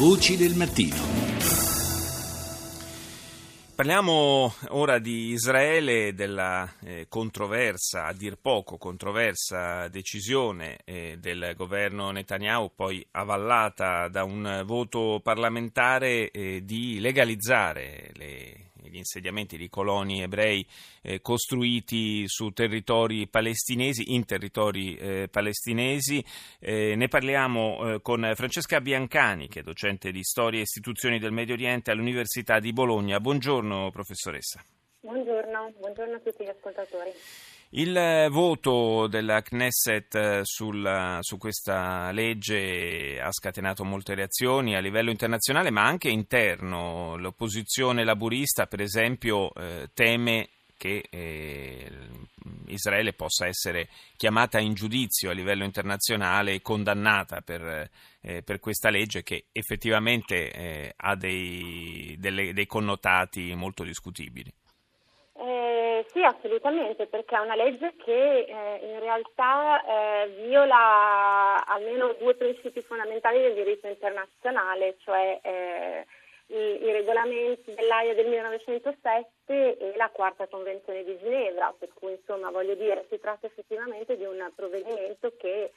Voci del mattino. Parliamo ora di Israele e della eh, controversa, a dir poco controversa decisione eh, del governo Netanyahu, poi avallata da un voto parlamentare eh, di legalizzare le gli insediamenti di coloni ebrei eh, costruiti su territori palestinesi, in territori eh, palestinesi. Eh, ne parliamo eh, con Francesca Biancani, che è docente di storia e istituzioni del Medio Oriente all'Università di Bologna. Buongiorno professoressa. Buongiorno, buongiorno a tutti gli ascoltatori. Il voto della Knesset sul, su questa legge ha scatenato molte reazioni a livello internazionale ma anche interno. L'opposizione laburista per esempio eh, teme che eh, Israele possa essere chiamata in giudizio a livello internazionale e condannata per, eh, per questa legge che effettivamente eh, ha dei, delle, dei connotati molto discutibili. Sì, assolutamente, perché è una legge che eh, in realtà eh, viola almeno due principi fondamentali del diritto internazionale, cioè eh, i, i, regolamenti dell'AIA del 1907 e la quarta convenzione di Ginevra, per cui insomma voglio dire si tratta effettivamente di un provvedimento che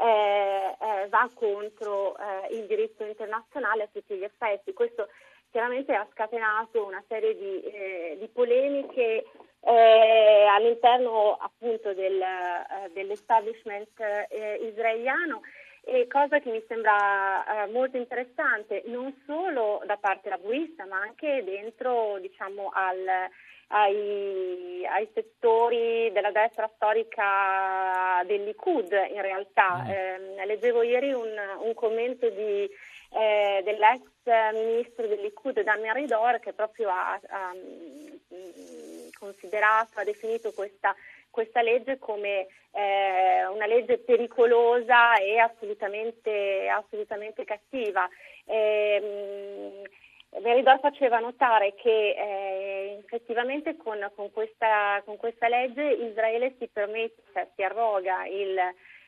eh, eh, va contro eh, il diritto internazionale a tutti gli effetti. Questo chiaramente ha scatenato una serie di, di polemiche eh, all'interno appunto del, eh, dell'establishment eh, israeliano e cosa che mi sembra eh, molto interessante non solo da parte laburista ma anche dentro diciamo al, ai, ai, settori della destra storica del Likud in realtà. Eh, leggevo ieri un, un commento di, eh, dell'ex ministro del Likud Damian Ridor che proprio ha, ha considerato, ha definito questa, questa legge come eh, una legge pericolosa e assolutamente, assolutamente cattiva. Eh, Veridor faceva notare che eh, effettivamente con, con, questa, con, questa, legge Israele si permette, si arroga il,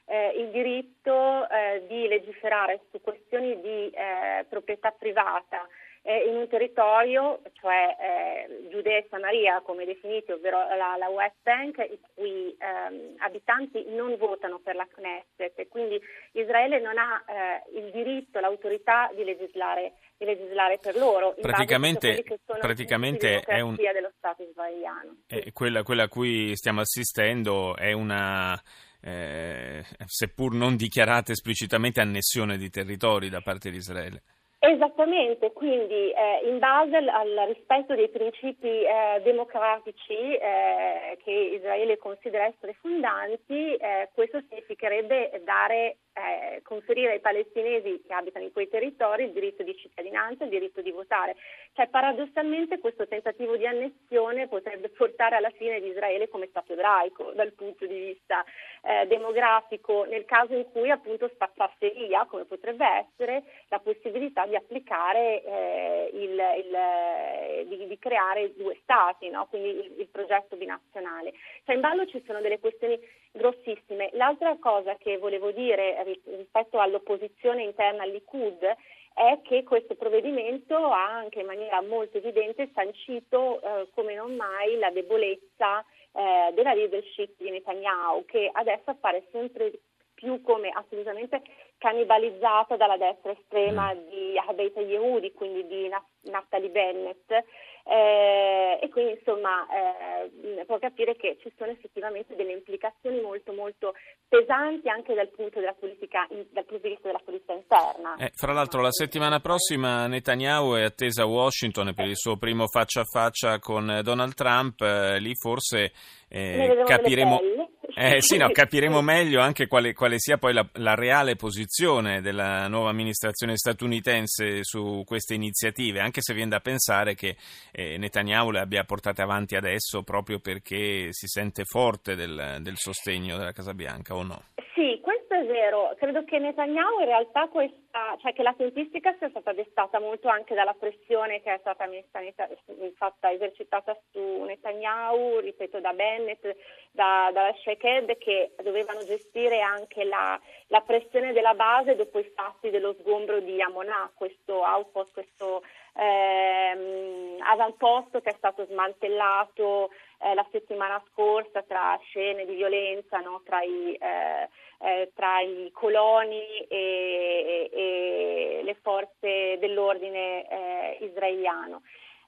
eh, il diritto eh, di legiferare su questioni di eh, proprietà privata eh, in un territorio, cioè eh, Giudea e Samaria come definiti, ovvero la, la West Bank, i cui ehm, abitanti non votano per la Knesset e quindi Israele non ha eh, il diritto, l'autorità di legislare, di legislare per loro. Praticamente, praticamente è un... dello Stato israeliano. Quella, quella a cui stiamo assistendo è una... Eh, seppur non dichiarata esplicitamente annessione di territori da parte di Israele. Esattamente, quindi eh, in base al, al, rispetto dei principi eh, democratici eh, che Israele considera essere fondanti, eh, questo significherebbe dare eh, conferire ai palestinesi che abitano in quei territori il diritto di cittadinanza, il diritto di votare. Cioè, paradossalmente questo tentativo di annessione potrebbe portare alla fine di Israele come Stato ebraico dal punto di vista eh, demografico, nel caso in cui appunto spazzasse via, come potrebbe essere, la possibilità di applicare eh, il, il, eh, di, di, creare due Stati, no? quindi il, il progetto binazionale. Cioè, in ballo ci sono delle questioni grossissime. L'altra cosa che volevo dire rispetto all'opposizione interna al Likud è che questo provvedimento ha anche in maniera molto evidente sancito eh, come non mai la debolezza eh, della leadership di Netanyahu che adesso appare sempre più come assolutamente cannibalizzata dalla destra estrema mm. di Abeit Yehudi, quindi di Naftali Bennett, eh, e quindi insomma eh, può capire che ci sono effettivamente delle implicazioni molto molto pesanti anche dal punto, politica, dal punto di vista della politica interna. Eh, fra l'altro la settimana prossima Netanyahu è attesa a Washington per il suo primo faccia a faccia con Donald Trump, eh, lì forse eh, capiremo... Eh, sì, no, capiremo meglio anche quale, quale sia poi la, la, reale posizione della nuova amministrazione statunitense su queste iniziative, anche se viene da pensare che eh, Netanyahu le abbia portate avanti adesso proprio perché si sente forte del, del sostegno della Casa Bianca o no? Sì, questo è vero. Credo che Netanyahu in realtà questa, cioè che la tempistica sia stata destata molto anche dalla pressione che è stata messa, fatta, esercitata su Netanyahu, ripeto, da Bennett, da, dalla Sheikh che dovevano gestire anche la, la, pressione della base dopo i fatti dello sgombro di Amonà, questo outpost, questo ehm, avamposto che è stato smantellato eh, la settimana scorsa tra scene di violenza no, tra, i, eh, eh, tra, i, coloni e, e, le forze dell'ordine eh, israeliano.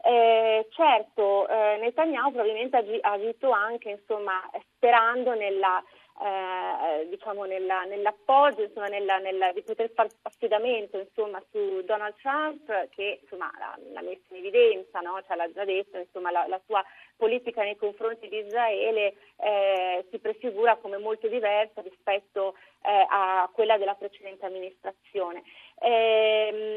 Eh, certo, eh, Netanyahu probabilmente ha agito anche insomma, sperando nella eh, diciamo nella, nell'appoggio, insomma, nella, nella, di poter fare affidamento insomma, su Donald Trump che insomma, l'ha, l'ha messo in evidenza, no? cioè, l'ha già detto, insomma, la, la, sua politica nei confronti di Israele eh, si prefigura come molto diversa rispetto eh, a quella della precedente amministrazione. Ehm, eh,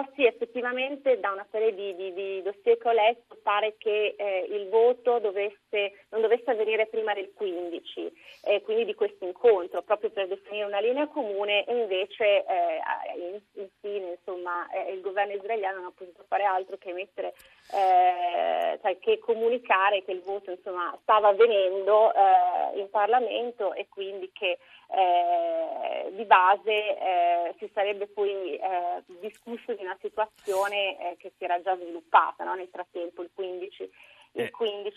però sì, effettivamente da una serie di, di, di dossier che ho letto pare che eh, il voto dovesse, non dovesse avvenire prima del 15, eh, quindi di questo incontro, proprio per definire una linea comune e invece eh, infine insomma, eh, il governo israeliano non ha potuto fare altro che mettere, eh, cioè che comunicare che il voto insomma, stava avvenendo in Parlamento e quindi che di base si sarebbe poi eh, discusso di una situazione eh, che si era già sviluppata no? nel frattempo, il 15. Il eh. 15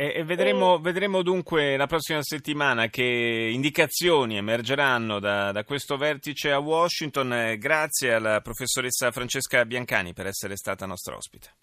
e, vedremo, vedremo, dunque la prossima settimana che indicazioni emergeranno da, da questo vertice a Washington. Grazie alla professoressa Francesca Biancani per essere stata nostra ospite.